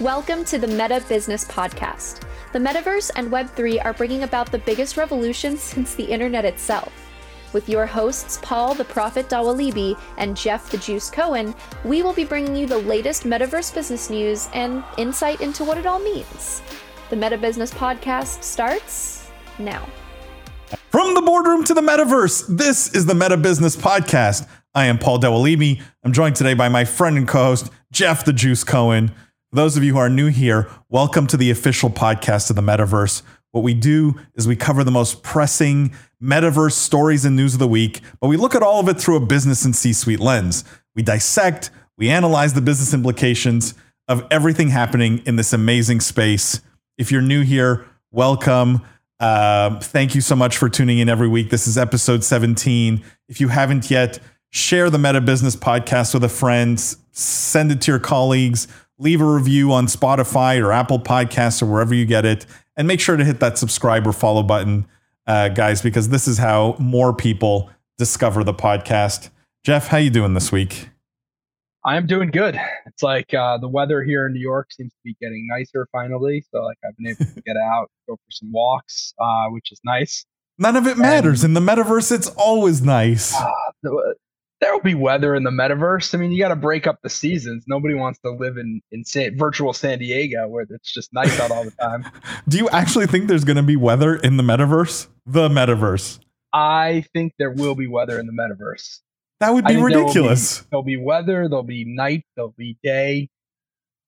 Welcome to the Meta Business Podcast. The metaverse and Web3 are bringing about the biggest revolution since the internet itself. With your hosts, Paul the Prophet Dawalibi and Jeff the Juice Cohen, we will be bringing you the latest metaverse business news and insight into what it all means. The Meta Business Podcast starts now. From the boardroom to the metaverse, this is the Meta Business Podcast. I am Paul Dawalibi. I'm joined today by my friend and co-host, Jeff the Juice Cohen. Those of you who are new here, welcome to the official podcast of the metaverse. What we do is we cover the most pressing metaverse stories and news of the week, but we look at all of it through a business and C suite lens. We dissect, we analyze the business implications of everything happening in this amazing space. If you're new here, welcome. Uh, thank you so much for tuning in every week. This is episode 17. If you haven't yet, share the Meta Business podcast with a friend, send it to your colleagues, leave a review on Spotify or Apple Podcasts or wherever you get it, and make sure to hit that subscribe or follow button, uh, guys, because this is how more people discover the podcast. Jeff, how you doing this week? I am doing good. It's like uh, the weather here in New York seems to be getting nicer finally. So like I've been able to get out, go for some walks, uh, which is nice. None of it matters. And, in the metaverse, it's always nice. Uh, there will be weather in the metaverse. I mean, you got to break up the seasons. Nobody wants to live in in San, virtual San Diego where it's just nice out all the time. Do you actually think there's going to be weather in the metaverse? The metaverse. I think there will be weather in the metaverse. That would be ridiculous. There'll be, there'll be weather. There'll be night. There'll be day.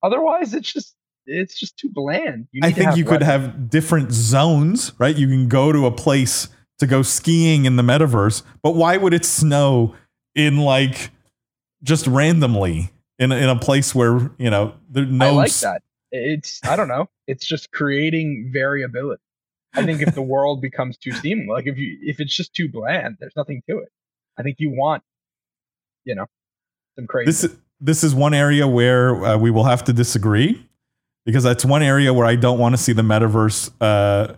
Otherwise, it's just it's just too bland. I think you weather. could have different zones, right? You can go to a place to go skiing in the metaverse, but why would it snow in like just randomly in in a place where you know there's no. I like that. It's I don't know. It's just creating variability. I think if the world becomes too seamless, like if you if it's just too bland, there's nothing to it. I think you want, you know, some crazy. This is this is one area where uh, we will have to disagree because that's one area where I don't want to see the metaverse, uh,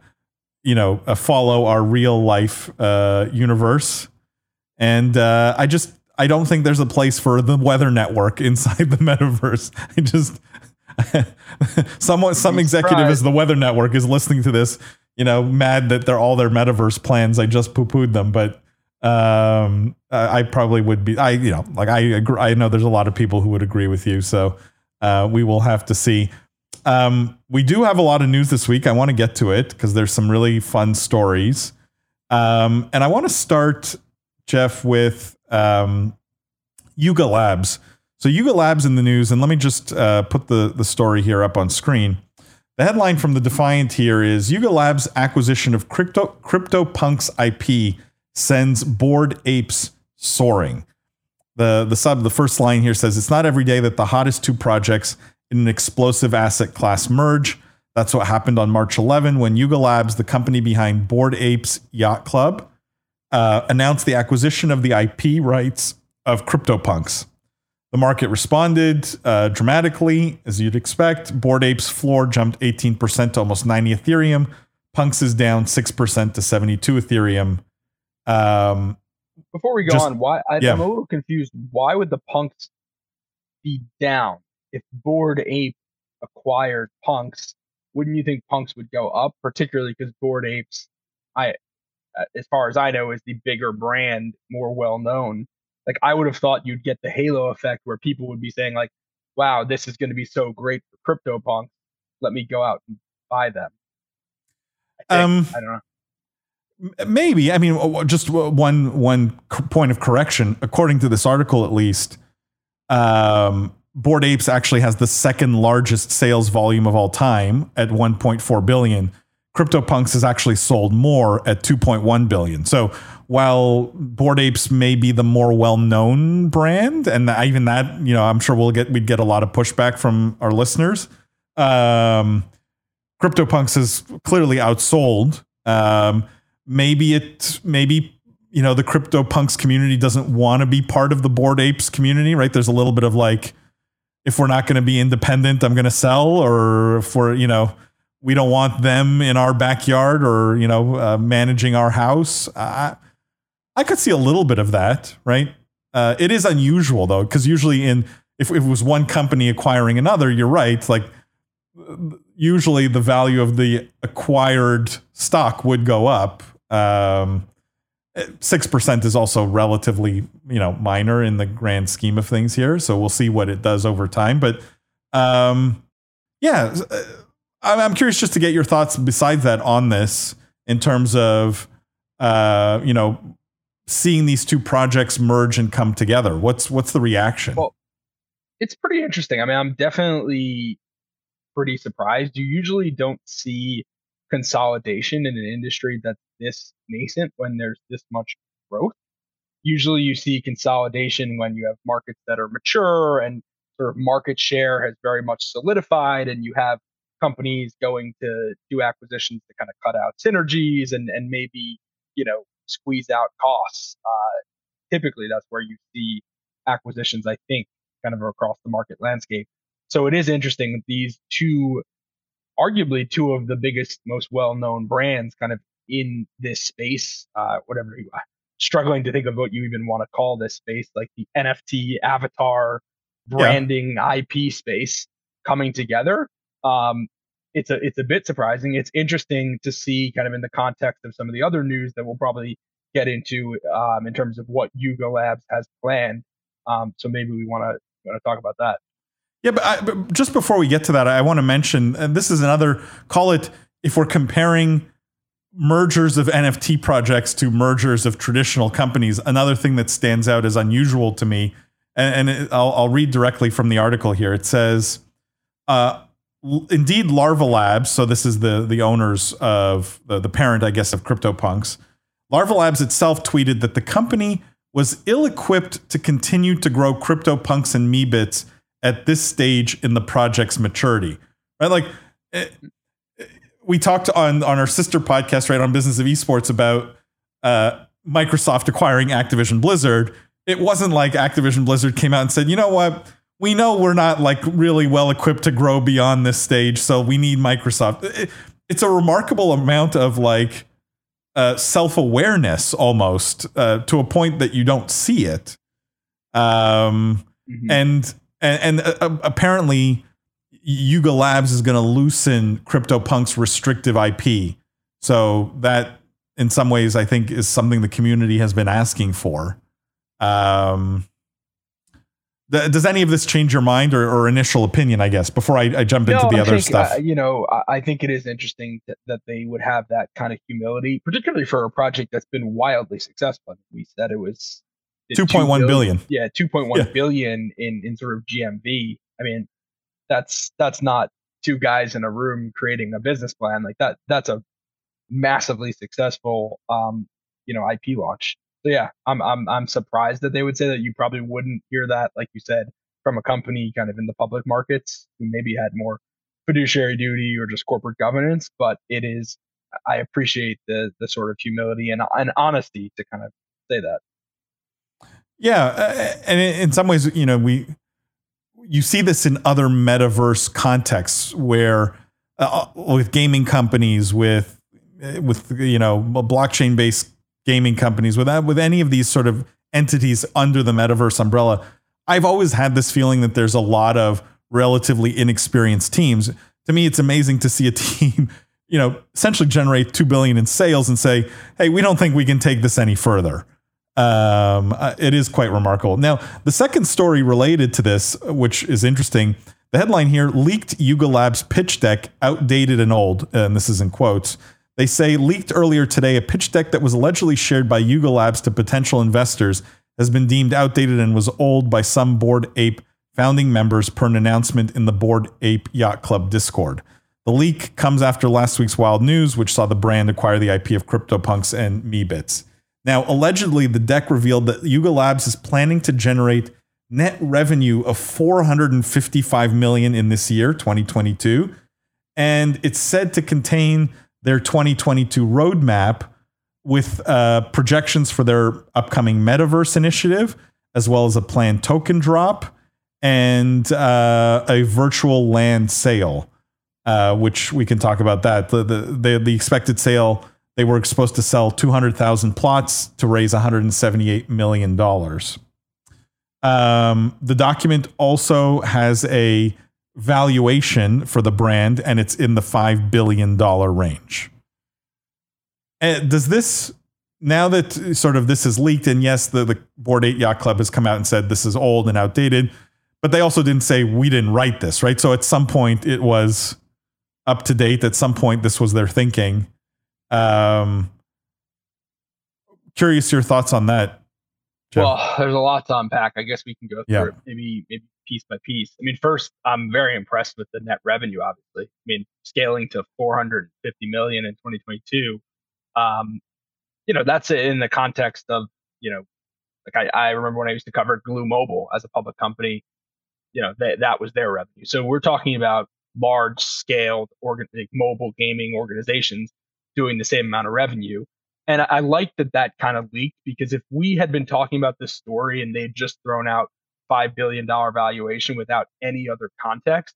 you know, uh, follow our real life uh, universe and uh, I just I don't think there's a place for the weather network inside the metaverse. I just someone some executive as the weather network is listening to this, you know, mad that they're all their metaverse plans. I just poo pooed them, but um, I, I probably would be. I you know like I agree. I know there's a lot of people who would agree with you. So uh, we will have to see. Um, we do have a lot of news this week. I want to get to it because there's some really fun stories. Um, and I want to start Jeff, with um, Yuga Labs. So Yuga Labs in the news, and let me just uh, put the, the story here up on screen. The headline from the Defiant here is Yuga Labs acquisition of crypto CryptoPunks IP sends bored apes soaring. The the sub the first line here says it's not every day that the hottest two projects in an explosive asset class merge. That's what happened on March 11 when Yuga Labs, the company behind Bored Apes Yacht Club, uh, announced the acquisition of the IP rights of CryptoPunks. The market responded uh, dramatically, as you'd expect. Bored Apes floor jumped 18% to almost 90 Ethereum. Punks is down 6% to 72 Ethereum. Um, Before we go just, on, why I, yeah. I'm a little confused. Why would the Punks be down if Bored Ape acquired Punks? Wouldn't you think Punks would go up, particularly because Bored Apes? I as far as I know, is the bigger brand, more well known. Like I would have thought you'd get the halo effect where people would be saying like, "Wow, this is going to be so great for CryptoPunks. Let me go out and buy them." I um, I don't know. Maybe. I mean, just one one point of correction. According to this article, at least, um, Bored Apes actually has the second largest sales volume of all time at 1.4 billion CryptoPunks has actually sold more at 2.1 billion. So while Bored Apes may be the more well-known brand, and even that, you know, I'm sure we'll get we'd get a lot of pushback from our listeners. Um, CryptoPunks is clearly outsold. Um, maybe it, maybe you know, the CryptoPunks community doesn't want to be part of the Bored Apes community, right? There's a little bit of like, if we're not going to be independent, I'm going to sell, or if we're, you know we don't want them in our backyard or you know uh, managing our house. I, I could see a little bit of that, right? Uh, it is unusual though, because usually in if, if, it was one company acquiring another, you're right. Like usually the value of the acquired stock would go up. Um, six percent is also relatively you know minor in the grand scheme of things here. So we'll see what it does over time. But um, yeah, I'm curious just to get your thoughts besides that on this in terms of uh, you know seeing these two projects merge and come together. What's what's the reaction? Well, it's pretty interesting. I mean, I'm definitely pretty surprised. You usually don't see consolidation in an industry that's this nascent when there's this much growth. Usually you see consolidation when you have markets that are mature and sort of market share has very much solidified and you have companies going to do acquisitions to kind of cut out synergies and, and maybe, you know, squeeze out costs. Uh, typically that's where you see acquisitions, I think, kind of across the market landscape. So it is interesting that these two, arguably two of the biggest, most well-known brands, kind of in this space, uh, whatever you are, struggling to think of what you even want to call this space, like the NFT avatar branding yeah. IP space coming together. Um, it's a it's a bit surprising. It's interesting to see kind of in the context of some of the other news that we'll probably get into um, in terms of what Yuga Labs has planned. Um, so maybe we want to want to talk about that. Yeah, but, I, but just before we get to that, I want to mention, and this is another call it if we're comparing mergers of NFT projects to mergers of traditional companies. Another thing that stands out as unusual to me, and, and it, I'll, I'll, read directly from the article here. It says, uh, "Indeed, Larva Labs. So this is the the owners of the, the parent, I guess, of CryptoPunks. Larva Labs itself tweeted that the company." Was ill equipped to continue to grow CryptoPunks and Meebits at this stage in the project's maturity, right? Like it, eh, we talked on on our sister podcast, right, on Business of Esports about uh, Microsoft acquiring Activision Blizzard. It wasn't like Activision Blizzard came out and said, you know what, we know we're not like really well equipped to grow beyond this stage, so we need Microsoft. It, it's a remarkable amount of like uh, self awareness almost uh, to a point that you don't see it. Um, mm-hmm. And and, and uh, uh apparently Yuga Labs is going to loosen CryptoPunk's restrictive IP. So that, in some ways, I think is something the community has been asking for. Um, th- does any of this change your mind or, or, initial opinion? I guess before I, I jump no, into the I other think, stuff. Uh, you know, I, I think it is interesting that, that they would have that kind of humility, particularly for a project that's been wildly successful. We said it was two point one billion. Yeah, two point one yeah. billion in in sort of GMV. I mean, that's that's not two guys in a room creating a business plan like that. That's a massively successful, um, you know, IP launch. So yeah, I'm I'm I'm surprised that they would say that. You probably wouldn't hear that, like you said, from a company kind of in the public markets who maybe had more fiduciary duty or just corporate governance. But it is, I appreciate the the sort of humility and and honesty to kind of say that. Yeah, uh, and in some ways, you know, we you see this in other metaverse contexts where uh, with gaming companies, with with you know blockchain based gaming companies, with that, with any of these sort of entities under the metaverse umbrella, I've always had this feeling that there's a lot of relatively inexperienced teams. To me, it's amazing to see a team, you know, essentially generate two billion in sales and say, "Hey, we don't think we can take this any further." Um, uh, it is quite remarkable. Now, the second story related to this, which is interesting, the headline here leaked Yuga Labs pitch deck, outdated and old. And this is in quotes. They say leaked earlier today, a pitch deck that was allegedly shared by Yuga Labs to potential investors has been deemed outdated and was old by some Bored Ape founding members per an announcement in the Bored Ape Yacht Club Discord. The leak comes after last week's wild news, which saw the brand acquire the IP of CryptoPunks and Meebits. Now, allegedly, the deck revealed that Yuga Labs is planning to generate net revenue of 455 million in this year, 2022, and it's said to contain their 2022 roadmap with uh, projections for their upcoming metaverse initiative, as well as a planned token drop and uh, a virtual land sale, uh, which we can talk about that. The, the, the, the expected sale they were supposed to sell 200,000 plots to raise $178 million. Um, the document also has a valuation for the brand, and it's in the $5 billion range. And does this, now that sort of this is leaked, and yes, the, the Bored Ape Yacht Club has come out and said this is old and outdated, but they also didn't say we didn't write this, right? So at some point it was up to date. At some point, this was their thinking. Um, curious your thoughts on that. Well, there's a lot to unpack. I guess we can go through yeah. it maybe maybe piece by piece. I mean, first, I'm very impressed with the net revenue. Obviously, I mean, scaling to 450 million in 2022. Um, you know, that's in the context of you know, like I, I remember when I used to cover Glu Mobile as a public company. You know, that that was their revenue. So we're talking about large scaled organ- like mobile gaming organizations doing the same amount of revenue. And I, I like that that kind of leaked because if we had been talking about this story and they'd just thrown out $5 billion valuation without any other context,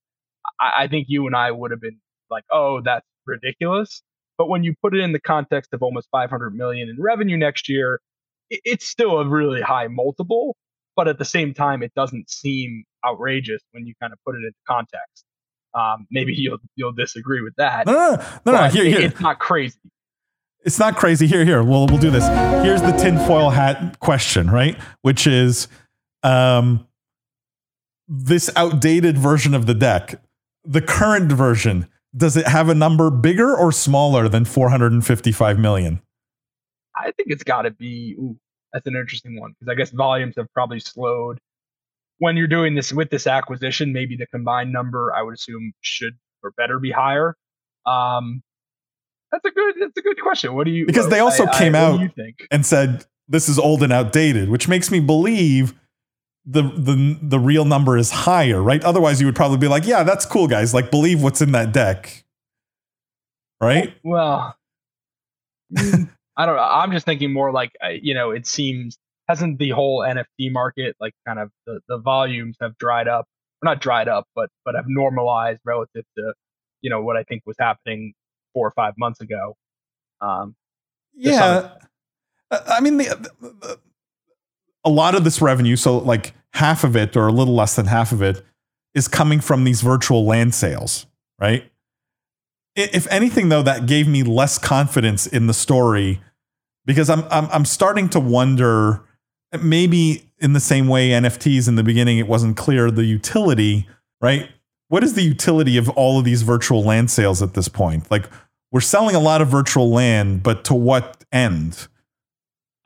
I, I think you and I would have been like, oh, that's ridiculous. But when you put it in the context of almost 500 million in revenue next year, it, it's still a really high multiple. But at the same time, it doesn't seem outrageous when you kind of put it into context. Um, maybe you'll you'll disagree with that. No, no, no, no. Here, here. It's not crazy. It's not crazy. Here, here. We'll we'll do this. Here's the tinfoil hat question, right? Which is, um, this outdated version of the deck, the current version, does it have a number bigger or smaller than 455 million? I think it's got to be. Ooh, that's an interesting one because I guess volumes have probably slowed when you're doing this with this acquisition, maybe the combined number I would assume should or better be higher. Um, that's a good. That's a good question. What do you? Because they also I, came I, out and said this is old and outdated, which makes me believe the the the real number is higher, right? Otherwise, you would probably be like, "Yeah, that's cool, guys. Like, believe what's in that deck." Right? Well, mm, I don't know. I'm just thinking more like you know, it seems hasn't the whole NFT market like kind of the, the volumes have dried up, or not dried up, but but have normalized relative to you know what I think was happening four or five months ago. Um, yeah, I mean the, the, a lot of this revenue, so like half of it or a little less than half of it, is coming from these virtual land sales, right? If anything, though, that gave me less confidence in the story because I'm I'm, I'm starting to wonder maybe in the same way NFTs in the beginning, it wasn't clear the utility, right? What is the utility of all of these virtual land sales at this point? Like, we're selling a lot of virtual land, but to what end?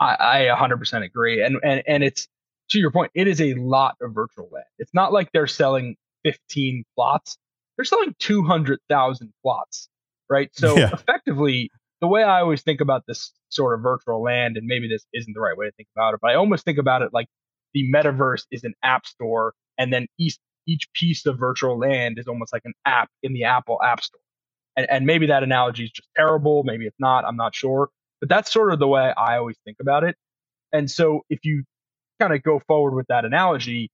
I, I 100% agree. And, and, and it's to your point, it is a lot of virtual land. It's not like they're selling 15 plots, they're selling 200,000 plots, right? So yeah. effectively, the way I always think about this sort of virtual land, and maybe this isn't the right way to think about it, but I almost think about it like the metaverse is an app store, and then each each piece of virtual land is almost like an app in the Apple App Store. And, and maybe that analogy is just terrible. Maybe it's not. I'm not sure. But that's sort of the way I always think about it. And so if you kind of go forward with that analogy,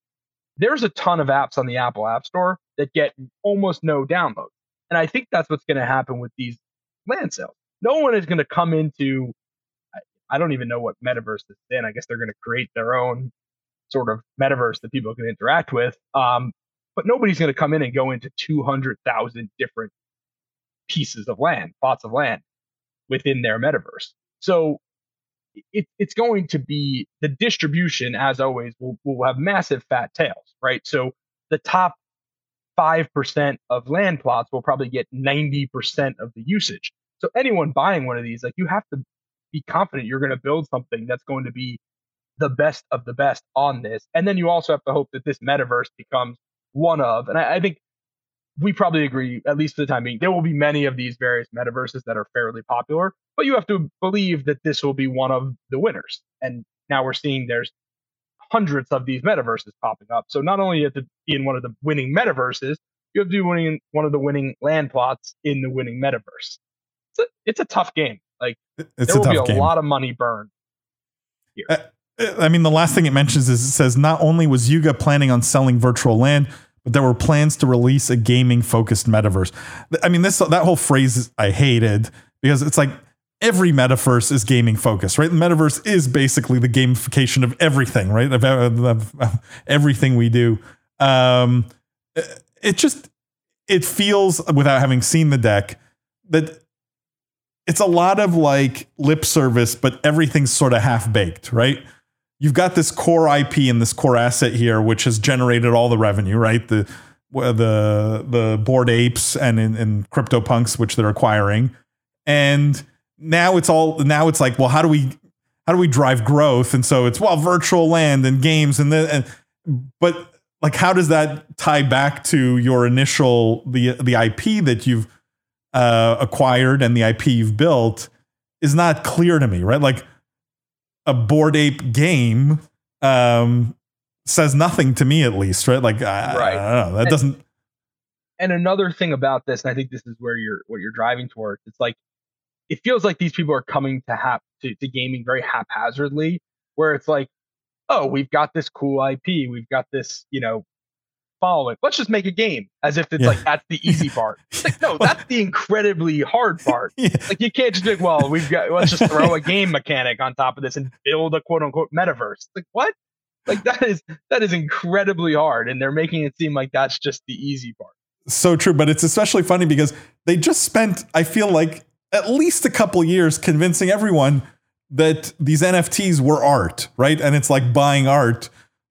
there's a ton of apps on the Apple App Store that get almost no downloads. And I think that's what's going to happen with these land sales no one is going to come into I don't even know what metaverse is in. I guess they're going to create their own sort of metaverse that people can interact with. Um, but nobody's going to come in and go into 200,000 different pieces of land, plots of land within their metaverse. So it, it's going to be the distribution, as always, will, will have massive fat tails, right? So the top 5% of land plots will probably get 90% of the usage. So anyone buying one of these, like you have to be confident you're going to build something that's going to be the best of the best on this. And then you also have to hope that this metaverse becomes one of, and I, I think we probably agree, at least for the time being, there will be many of these various metaverses that are fairly popular, but you have to believe that this will be one of the winners. And now we're seeing there's hundreds of these metaverses popping up. So not only you have to be in one of the winning metaverses, you have to be winning one of the winning land plots in the winning metaverse it's a, it's a tough game. Like it's there will be a game. lot of money burned here. Uh, I mean, the last thing it mentions is it says not only was Yuga planning on selling virtual land, but there were plans to release a gaming focused metaverse. I mean, this that whole phrase I hated because it's like every metaverse is gaming focused, right? The metaverse is basically the gamification of everything, right? Of, of, of everything we do. Um, it just it feels without having seen the deck that it's a lot of like lip service, but everything's sort of half baked, right? You've got this core IP and this core asset here, which has generated all the revenue, right? The the the bored apes and in, in CryptoPunks, which they're acquiring, and now it's all now it's like, well, how do we how do we drive growth? And so it's well, virtual land and games and then and but like how does that tie back to your initial the the IP that you've uh, acquired and the IP you've built is not clear to me, right? Like a bored ape game um, says nothing to me, at least, right? Like, I, right. I don't know. That and, doesn't. And another thing about this, and I think this is where you're what you're driving towards. It's like it feels like these people are coming to hap to, to gaming very haphazardly, where it's like, oh, we've got this cool IP, we've got this, you know, following. Let's just make a game as if it's yeah. like that's the easy part. It's like, no, that's the incredibly hard part. Yeah. Like you can't just be like, well, we've got let's just throw a game mechanic on top of this and build a quote unquote metaverse. like what? Like that is that is incredibly hard. And they're making it seem like that's just the easy part. So true, but it's especially funny because they just spent, I feel like, at least a couple years convincing everyone that these NFTs were art, right? And it's like buying art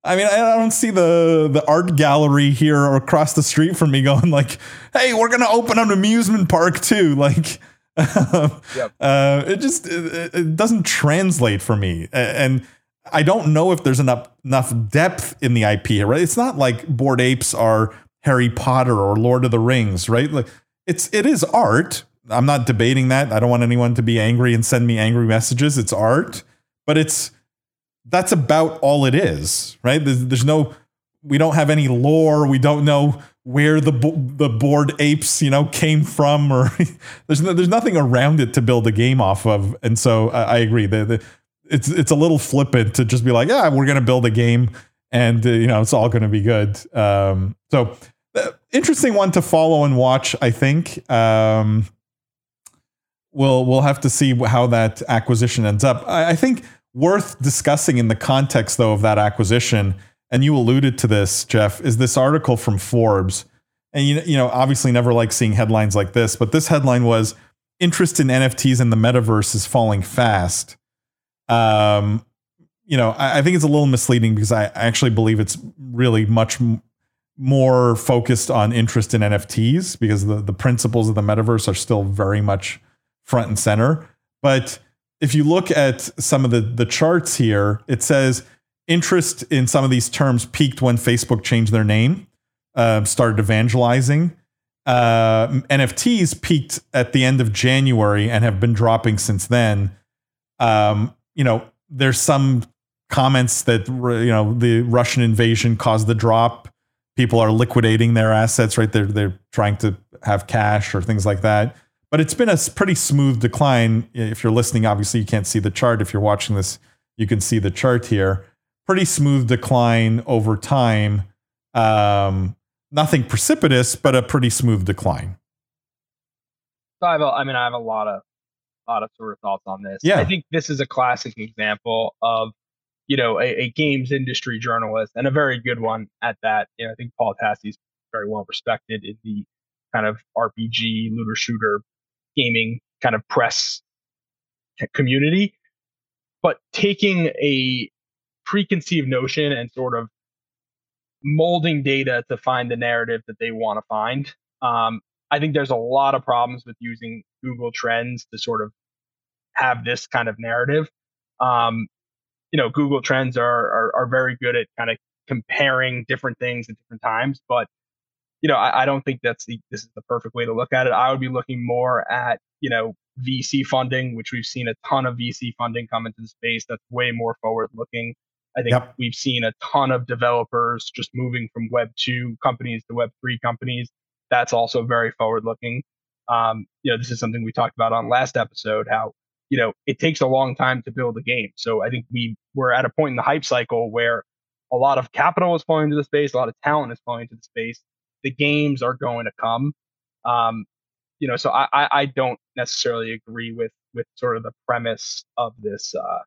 I mean, I don't see the the art gallery here or across the street from me going like, "Hey, we're gonna open an amusement park too." Like, yep. uh, it just it, it, doesn't translate for me, and I don't know if there's enough enough depth in the IP here. Right? It's not like Bored Apes are Harry Potter or Lord of the Rings, right? Like, it's it is art. I'm not debating that. I don't want anyone to be angry and send me angry messages. It's art, but it's that's about all it is, right? There's, there's no, we don't have any lore. We don't know where the the bored apes, you know, came from, or there's no, there's nothing around it to build a game off of. And so I, I agree. The, it's it's a little flippant to just be like, yeah, we're gonna build a game, and uh, you know, it's all gonna be good. Um, so uh, interesting one to follow and watch. I think. Um, we'll we'll have to see how that acquisition ends up. I, I think worth discussing in the context, though, of that acquisition, and you alluded to this, Jeff, is this article from Forbes. And you, you know, obviously never like seeing headlines like this, but this headline was interest in NFTs in the metaverse is falling fast. Um, you know, I, I think it's a little misleading because I actually believe it's really much m- more focused on interest in NFTs because the, the principles of the metaverse are still very much front and center. But if you look at some of the, the charts here, it says interest in some of these terms peaked when Facebook changed their name, uh, started evangelizing. Uh, NFTs peaked at the end of January and have been dropping since then. Um, you know, there's some comments that you know the Russian invasion caused the drop. People are liquidating their assets, right? They're they're trying to have cash or things like that but it's been a pretty smooth decline. If you're listening, obviously you can't see the chart. If you're watching this, you can see the chart here. Pretty smooth decline over time. Um, nothing precipitous, but a pretty smooth decline. So I have, a, I mean, I have a lot of, lot of sort of thoughts on this. Yeah. I think this is a classic example of, you know, a, a games industry journalist and a very good one at that. You know, I think Paul Tassi is very well respected in the kind of RPG looter shooter gaming kind of press community, but taking a preconceived notion and sort of molding data to find the narrative that they want to find. Um, I think there's a lot of problems with using Google Trends to sort of have this kind of narrative. Um, you know, Google Trends are, are, are very good at kind of comparing different things at different times, but you know, I, I, don't think that's the this is the perfect way to look at it. I would be looking more at you know VC funding, which we've seen a ton of VC funding come into the space. That's way more forward looking. I think yep. we've seen a ton of developers just moving from Web two companies to Web three companies. That's also very forward looking. Um, you know, this is something we talked about on last episode. How you know it takes a long time to build a game. So I think we we're at a point in the hype cycle where a lot of capital is flowing into the space, a lot of talent is flowing into the space, the games are going to come. Um, you know, so I, I, I don't necessarily agree with with sort of the premise of this uh,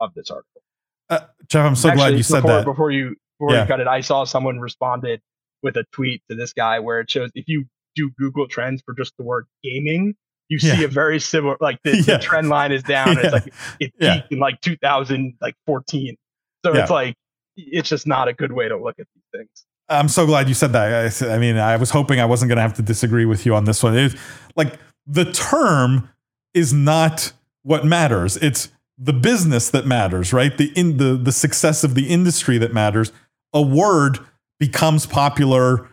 of this article. Uh, Jeff, I'm so Actually, glad you said that. Before you before yeah. you cut it, I saw someone responded with a tweet to this guy where it shows if you do Google Trends for just the word gaming, you yeah. see a very similar like the, yeah. the trend line is down. Yeah. It's like it peaked in like 2014. So it's like it's just not a good way to look at these things. I'm so glad you said that. I, I mean, I was hoping I wasn't going to have to disagree with you on this one. It, like the term is not what matters. It's the business that matters, right? The in the the success of the industry that matters. A word becomes popular,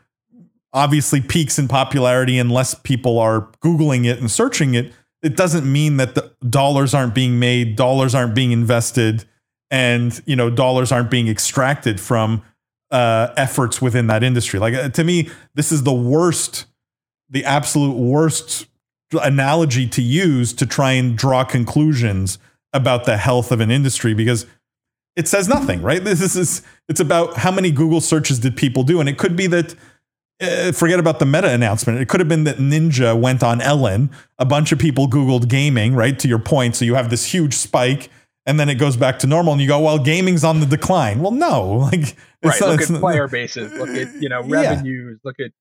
obviously peaks in popularity unless people are googling it and searching it. It doesn't mean that the dollars aren't being made, dollars aren't being invested, and you know dollars aren't being extracted from uh, efforts within that industry. Like uh, to me, this is the worst, the absolute worst analogy to use to try and draw conclusions about the health of an industry because it says nothing, right? This is it's about how many Google searches did people do, and it could be that. Uh, forget about the meta announcement. It could have been that Ninja went on Ellen. A bunch of people Googled gaming, right? To your point. So you have this huge spike and then it goes back to normal and you go well gaming's on the decline well no like right not, look at player bases look at you know revenues yeah. look at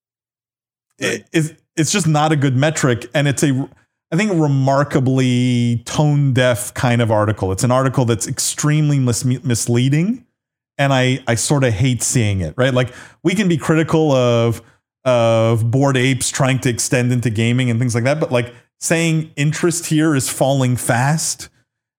it, it's, it's just not a good metric and it's a i think remarkably tone deaf kind of article. It's an article that's extremely mis- misleading and i i sort of hate seeing it right? Like we can be critical of of bored apes trying to extend into gaming and things like that but like saying interest here is falling fast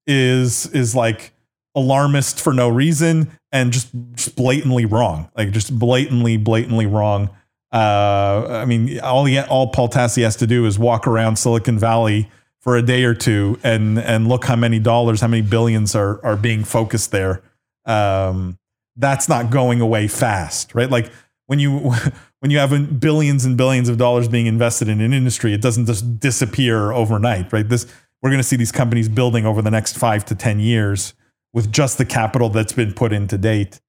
is is like alarmist for no reason and just, just blatantly wrong. Like just blatantly, blatantly wrong. Uh, I mean, all he, all Paul Tassi has to do is walk around Silicon Valley for a day or two and and look how many dollars, how many billions are are being focused there. Um, that's not going away fast, right? Like when you when you have billions and billions of dollars being invested in an industry, it doesn't just disappear overnight, right? This we're going to see these companies building over the next five to 10 years with just the capital that's been put in to date.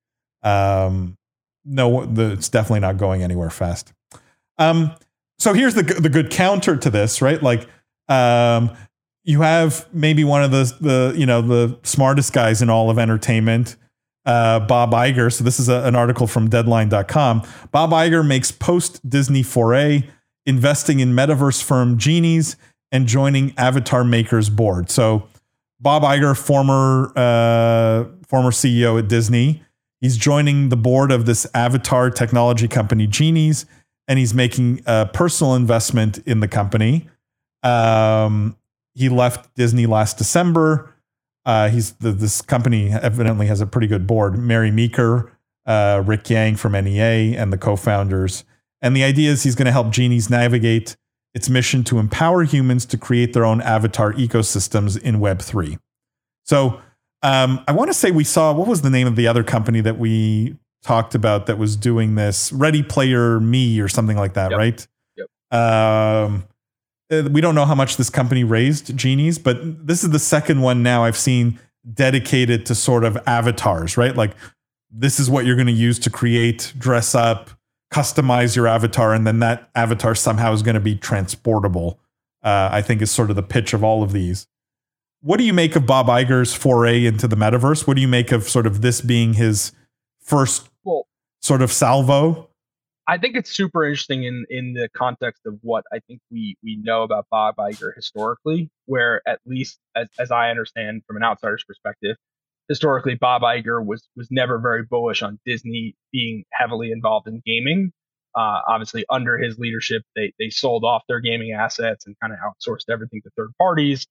Um, no, the, it's definitely not going anywhere fast. Um, so here's the, the good counter to this, right? Like, um, you have maybe one of the, the, you know, the smartest guys in all of entertainment, uh, Bob Iger. So this is a, an article from deadline.com. Bob Iger makes post Disney foray investing in metaverse firm Genies and joining Avatar Makers board. So Bob Iger, former uh, former CEO at Disney, he's joining the board of this Avatar technology company, Genies, and he's making a personal investment in the company. Um, he left Disney last December. Uh, he's the, this company evidently has a pretty good board. Mary Meeker, uh, Rick Yang from NEA, and the co-founders. And the idea is he's going to help Genies navigate its mission to empower humans to create their own avatar ecosystems in Web3. So um, I want to say we saw what was the name of the other company that we talked about that was doing this Ready Player Me or something like that, yep. right? Yep. Um, uh, we don't know how much this company raised, Genies, but this is the second one now I've seen dedicated to sort of avatars, right? Like this is what you're going to use to create, dress up, customize your avatar, and then that avatar somehow is going to be transportable. Uh, I think is sort of the pitch of all of these. What do you make of Bob Iger's foray into the metaverse? What do you make of sort of this being his first well, sort of salvo? I think it's super interesting in in the context of what I think we we know about Bob Iger historically, where at least as as I understand from an outsider's perspective, historically Bob Iger was was never very bullish on Disney being heavily involved in gaming. Uh, obviously, under his leadership, they they sold off their gaming assets and kind of outsourced everything to third parties.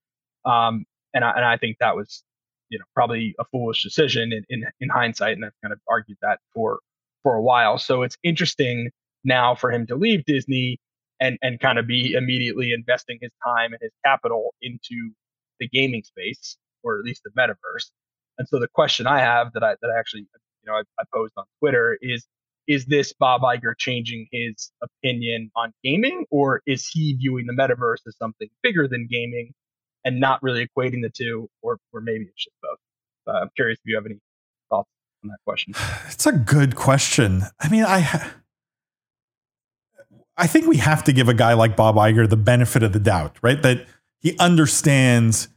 Um, and I, and I think that was, you know, probably a foolish decision in, in in hindsight, and I've kind of argued that for for a while. So it's interesting now for him to leave Disney and and kind of be immediately investing his time and his capital into the gaming space, or at least the metaverse. And so the question I have that I that I actually you know I, I posed on Twitter is is this Bob Iger changing his opinion on gaming, or is he viewing the metaverse as something bigger than gaming and not really equating the two, or or maybe it's just both? Uh, I'm curious if you have any thoughts on that question. It's a good question. I mean, I I think we have to give a guy like Bob Iger the benefit of the doubt, right? That he understands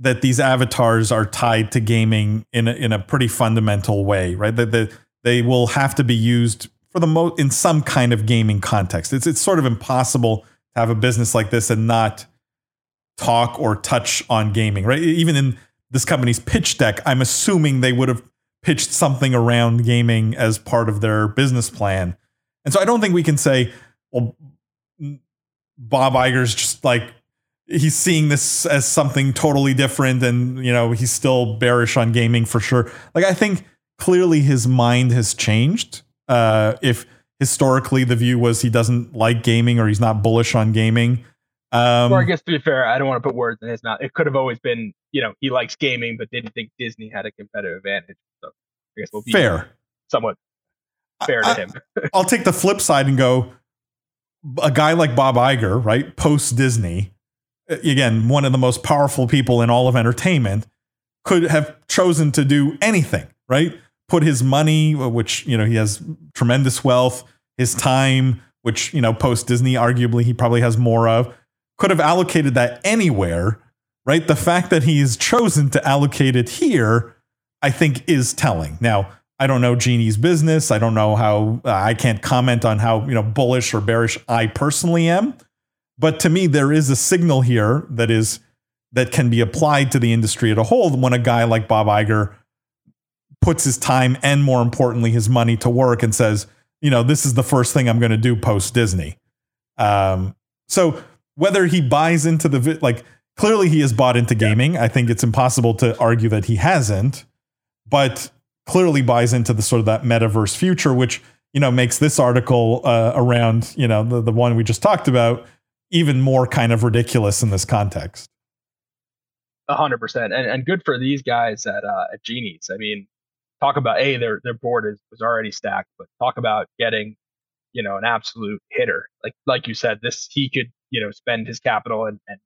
that these avatars are tied to gaming in a, in a pretty fundamental way, right? That the, they will have to be used for the most in some kind of gaming context. It's it's sort of impossible to have a business like this and not talk or touch on gaming, right? Even in this company's pitch deck, I'm assuming they would have pitched something around gaming as part of their business plan. And so I don't think we can say, well, Bob Iger's just like he's seeing this as something totally different and you know he's still bearish on gaming for sure. Like i think clearly his mind has changed. Uh, if historically the view was he doesn't like gaming or he's not bullish on gaming um, or i guess to be fair i don't want to put words in his mouth. It could have always been you know he likes gaming but didn't think disney had a competitive advantage. So i guess we'll be fair. somewhat fair I, to him. I'll take the flip side and go a guy like bob Iger, right post disney again, one of the most powerful people in all of entertainment, could have chosen to do anything, right? Put his money, which, you know, he has tremendous wealth, his time, which, you know, post Disney, arguably he probably has more of, could have allocated that anywhere, right? The fact that he's chosen to allocate it here, I think, is telling. Now, I don't know Genie's business. I don't know how, uh, I can't comment on how, you know, bullish or bearish I personally am. But to me, there is a signal here that is that can be applied to the industry as a whole when a guy like Bob Iger puts his time and more importantly his money to work and says, you know, this is the first thing I'm going to do post Disney. Um, so whether he buys into the like clearly he has bought into gaming. I think it's impossible to argue that he hasn't, but clearly buys into the sort of that metaverse future, which you know makes this article uh, around you know the the one we just talked about even more kind of ridiculous in this context. A hundred percent, and and good for these guys at uh, at Genies. I mean, talk about a their their board is was already stacked, but talk about getting you know an absolute hitter. Like like you said, this he could you know spend his capital and, and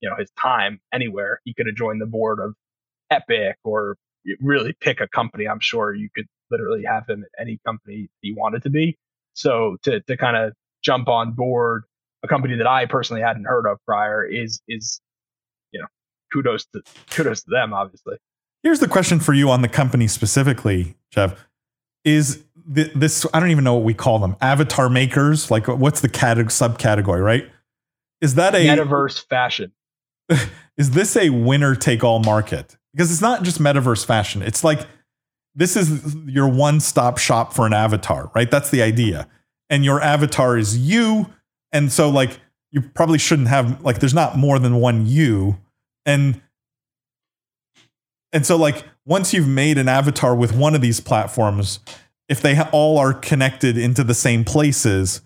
you know his time anywhere. He could have joined the board of Epic or really pick a company. I'm sure you could literally have him at any company he wanted to be. So to to kind of jump on board a company that I personally hadn't heard of prior is is you know kudos to kudos to them obviously. Here's the question for you on the company specifically, Jeff. Is this I don't even know what we call them avatar makers like what's the cat subcategory right? Is that a metaverse fashion? is this a winner take all market? Because it's not just metaverse fashion. It's like this is your one stop shop for an avatar, right? That's the idea. And your avatar is you and so like you probably shouldn't have like there's not more than one you. And and so like once you've made an avatar with one of these platforms if they all are connected into the same places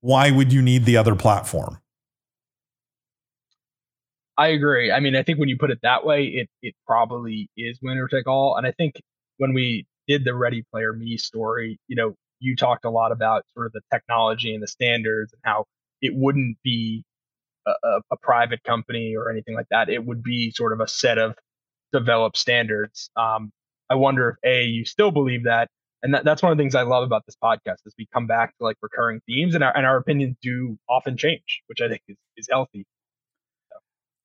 why would you need the other platform? I agree. I mean i think when you put it that way it it probably is winner take all. And i think when we did the ready player me story you know you talked a lot about sort of the technology and the standards and how it wouldn't be a, a, private company or anything like that. It would be sort of a set of developed standards. Um, I wonder if a you still believe that, and that, that's one of the things I love about this podcast is we come back to like recurring themes, and our and our opinions do often change, which I think is is healthy.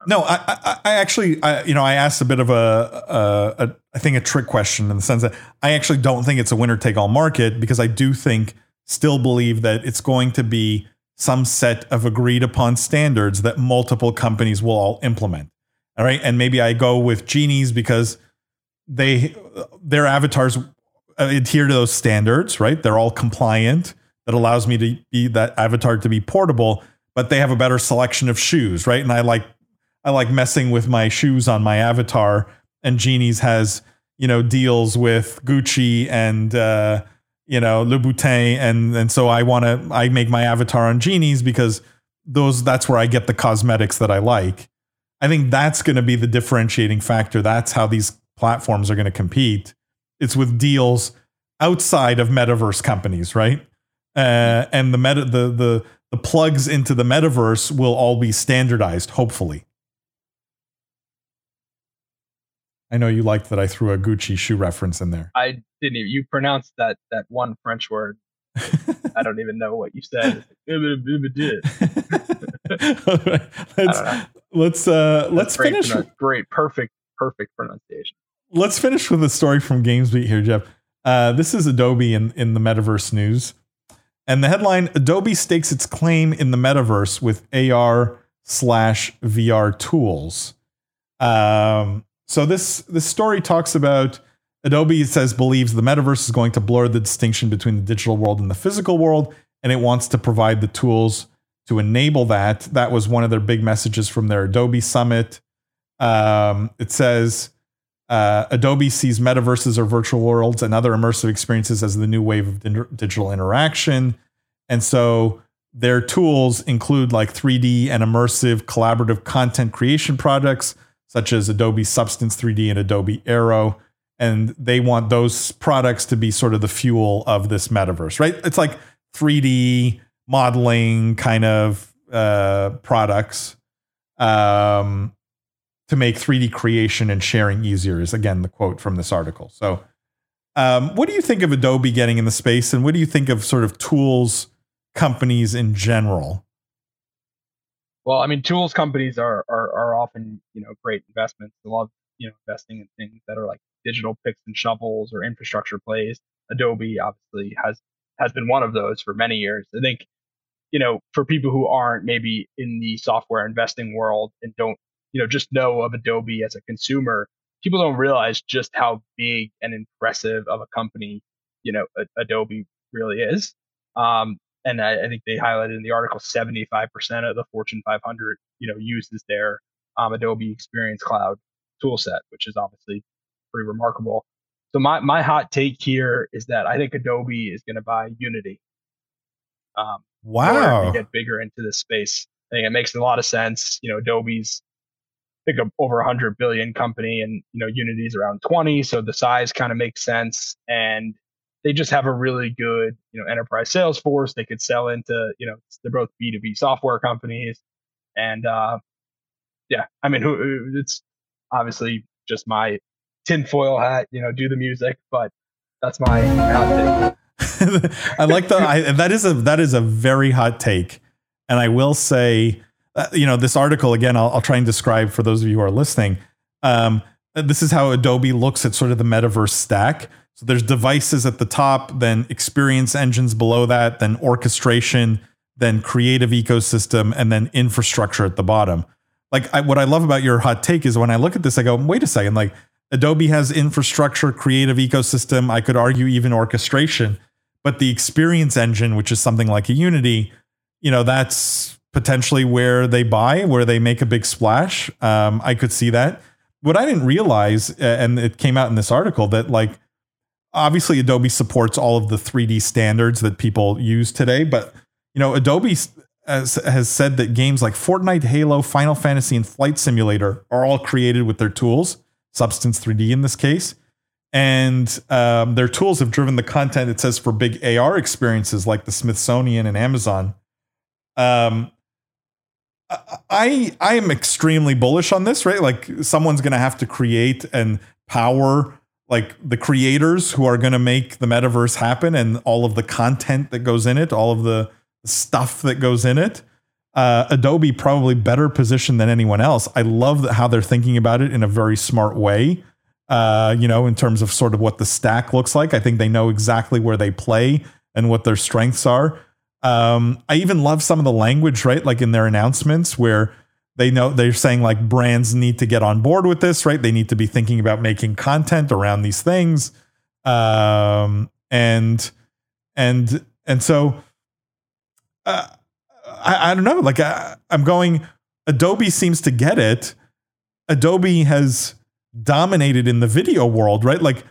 no, I, I, I actually, I, you know, I asked a bit of a, a, a, I think a trick question in the sense that I actually don't think it's a winner take all market because I do think, still believe that it's going to be some set of agreed upon standards that multiple companies will all implement. All right. And maybe I go with genies because they their avatars adhere to those standards, right? They're all compliant. That allows me to be that avatar to be portable, but they have a better selection of shoes, right? And I like I like messing with my shoes on my avatar. And Genies has, you know, deals with Gucci and uh, you know, Louboutin, and and so I want to I make my avatar on genies because those that's where I get the cosmetics that I like. I think that's going to be the differentiating factor. That's how these platforms are going to compete. It's with deals outside of metaverse companies, right? Uh, and the meta the the the plugs into the metaverse will all be standardized, hopefully. I know you liked that I threw a Gucci shoe reference in there. I didn't even. You pronounced that that one French word. I don't even know what you said. let's let's uh, let's great finish. great, perfect, perfect pronunciation. Let's finish with a story from GamesBeat here, Jeff. Uh, this is Adobe in in the metaverse news. And the headline Adobe stakes its claim in the metaverse with AR slash VR tools. Um, so this this story talks about Adobe says believes the metaverse is going to blur the distinction between the digital world and the physical world, and it wants to provide the tools to enable that. That was one of their big messages from their Adobe summit. Um, it says uh, Adobe sees metaverses or virtual worlds and other immersive experiences as the new wave of digital interaction. And so their tools include like 3D and immersive collaborative content creation projects such as Adobe Substance 3D and Adobe Aero. And they want those products to be sort of the fuel of this metaverse, right? It's like 3D modeling kind of uh, products. Um, to make 3D creation and sharing easier, is again the quote from this article. So, um, what do you think of Adobe getting in the space, and what do you think of sort of tools companies in general? Well, I mean, tools companies are are, are often you know great investments. A lot of you know investing in things that are like digital picks and shovels or infrastructure plays. Adobe obviously has has been one of those for many years. I think you know for people who aren't maybe in the software investing world and don't you know just know of Adobe as a consumer, people don't realize just how big and impressive of a company you know Adobe really is. Um, and I, I, think they highlighted in the article 75% of the Fortune 500 you know uses their um, Adobe Experience Cloud toolset, which is obviously pretty remarkable. So my my hot take here is that I think Adobe is going to buy Unity. Um, wow! To get bigger into this space, I think it makes a lot of sense. You know, Adobe's I think over a hundred billion company, and you know Unity's around twenty, so the size kind of makes sense. And they just have a really good you know enterprise sales force. They could sell into you know they're both B two B software companies, and uh, yeah, I mean who it's obviously just my tinfoil hat. You know, do the music, but that's my take. I like the I, that is a that is a very hot take, and I will say uh, you know, this article again, I'll, I'll, try and describe for those of you who are listening. Um, this is how Adobe looks at sort of the metaverse stack. So there's devices at the top, then experience engines below that, then orchestration, then creative ecosystem, and then infrastructure at the bottom. Like I, what I love about your hot take is when I look at this, I go, wait a second, like Adobe has infrastructure, creative ecosystem. I could argue even orchestration, but the experience engine, which is something like a Unity, you know, that's potentially where they buy, where they make a big splash. Um, I could see that. What I didn't realize, and it came out in this article, that like obviously Adobe supports all of the 3D standards that people use today, but you know Adobe has, has said that games like Fortnite, Halo, Final Fantasy, and Flight Simulator are all created with their tools, Substance 3D in this case. And um, their tools have driven the content, it says, for big AR experiences like the Smithsonian and Amazon. Um, I I am extremely bullish on this, right? Like someone's going to have to create and power like the creators who are going to make the metaverse happen and all of the content that goes in it, all of the stuff that goes in it. Uh, Adobe probably better positioned than anyone else. I love how they're thinking about it in a very smart way. Uh, you know, in terms of sort of what the stack looks like. I think they know exactly where they play and what their strengths are. Um, I even love some of the language, right? Like in their announcements where they know they're saying like brands need to get on board with this, right? They need to be thinking about making content around these things. Um, and, and, and so, uh, I, I don't know. Like I, I'm going, Adobe seems to get it. Adobe has dominated in the video world, right? Like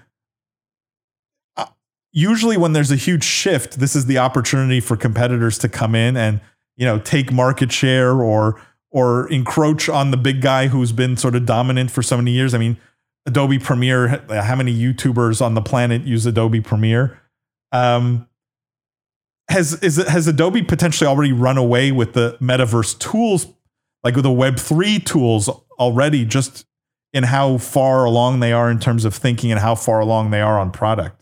usually when there's a huge shift, this is the opportunity for competitors to come in and you know take market share or or encroach on the big guy who's been sort of dominant for so many years. I mean, Adobe Premiere. How many YouTubers on the planet use Adobe Premiere? Um, has is has Adobe potentially already run away with the metaverse tools, like with the Web three tools already, just in how far along they are in terms of thinking and how far along they are on product?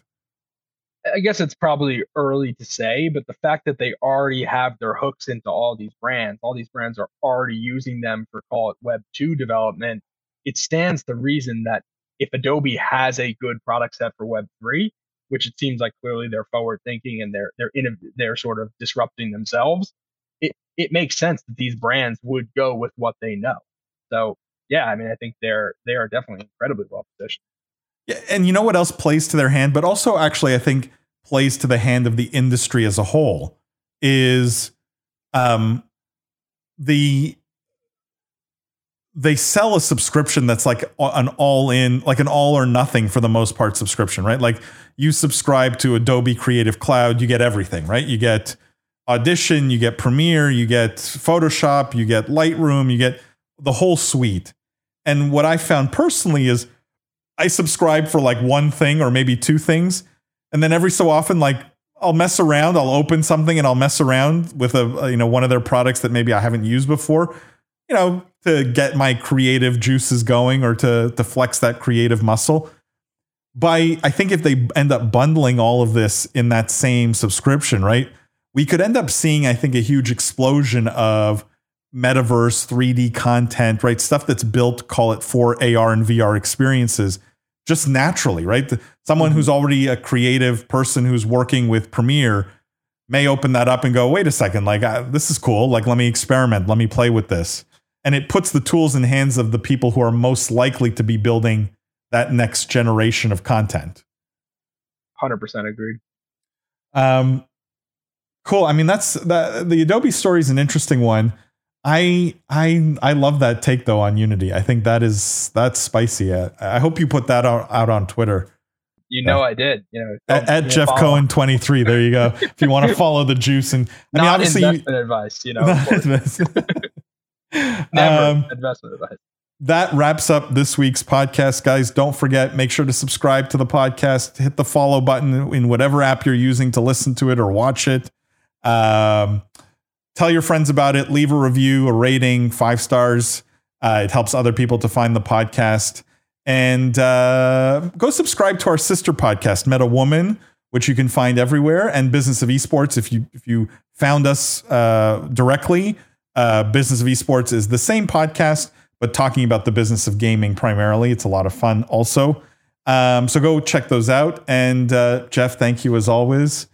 I guess it's probably early to say, but the fact that they already have their hooks into all these brands, all these brands are already using them for call it Web 2 development, it stands to reason that if Adobe has a good product set for Web 3, which it seems like clearly they're forward thinking and they're they're in they're sort of disrupting themselves. It it makes sense that these brands would go with what they know. So yeah, I mean, I think they're they are definitely incredibly well positioned. Yeah, and you know what else plays to their hand, but also actually I think plays to the hand of the industry as a whole is um the they sell a subscription that's like an all in, like an all or nothing for the most part subscription, right? Like you subscribe to Adobe Creative Cloud, you get everything, right? You get Audition, you get Premiere, you get Photoshop, you get Lightroom, you get the whole suite. And what I found personally is I subscribe for like one thing or maybe two things. And then every so often, like I'll mess around, I'll open something and I'll mess around with a, uh, you know, one of their products that maybe I haven't used before, you know, to get my creative juices going or to, to flex that creative muscle. By, I think if they end up bundling all of this in that same subscription, right? We could end up seeing, I think, a huge explosion of metaverse 3D content, right? Stuff that's built, call it for AR and VR experiences, just naturally, right? Someone who's mm-hmm. already a creative person who's working with Premiere may open that up and go, wait a second, like uh, this is cool. Like, let me experiment, let me play with this. And it puts the tools in the hands of the people who are most likely to be building that next generation of content. 100% agreed. Um, cool. I mean, that's that, the Adobe story is an interesting one. I I I love that take though on Unity. I think that is that's spicy. I, I hope you put that out, out on Twitter. You know I did. You know, at, at Jeff follow. Cohen twenty three. There you go. if you want to follow the juice and I Not mean obviously investment you, advice. You know, never um, investment advice. That wraps up this week's podcast, guys. Don't forget, make sure to subscribe to the podcast. Hit the follow button in whatever app you're using to listen to it or watch it. Um, tell your friends about it. Leave a review, a rating, five stars. Uh, it helps other people to find the podcast. And uh, go subscribe to our sister podcast, Meta Woman, which you can find everywhere, and Business of Esports. If you if you found us uh, directly, uh, Business of Esports is the same podcast, but talking about the business of gaming primarily. It's a lot of fun, also. Um, so go check those out. And uh, Jeff, thank you as always.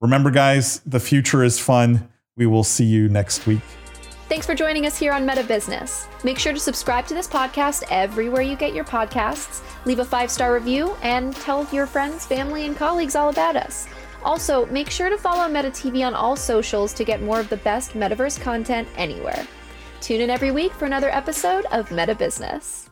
Remember, guys, the future is fun. We will see you next week. Thanks for joining us here on Meta Business. Make sure to subscribe to this podcast everywhere you get your podcasts, leave a five star review, and tell your friends, family, and colleagues all about us. Also, make sure to follow Meta TV on all socials to get more of the best metaverse content anywhere. Tune in every week for another episode of Meta Business.